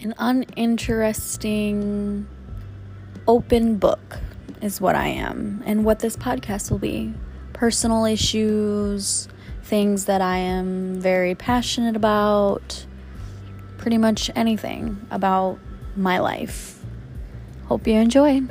an uninteresting open book is what I am and what this podcast will be. Personal issues, things that I am very passionate about, pretty much anything about my life. Hope you enjoy.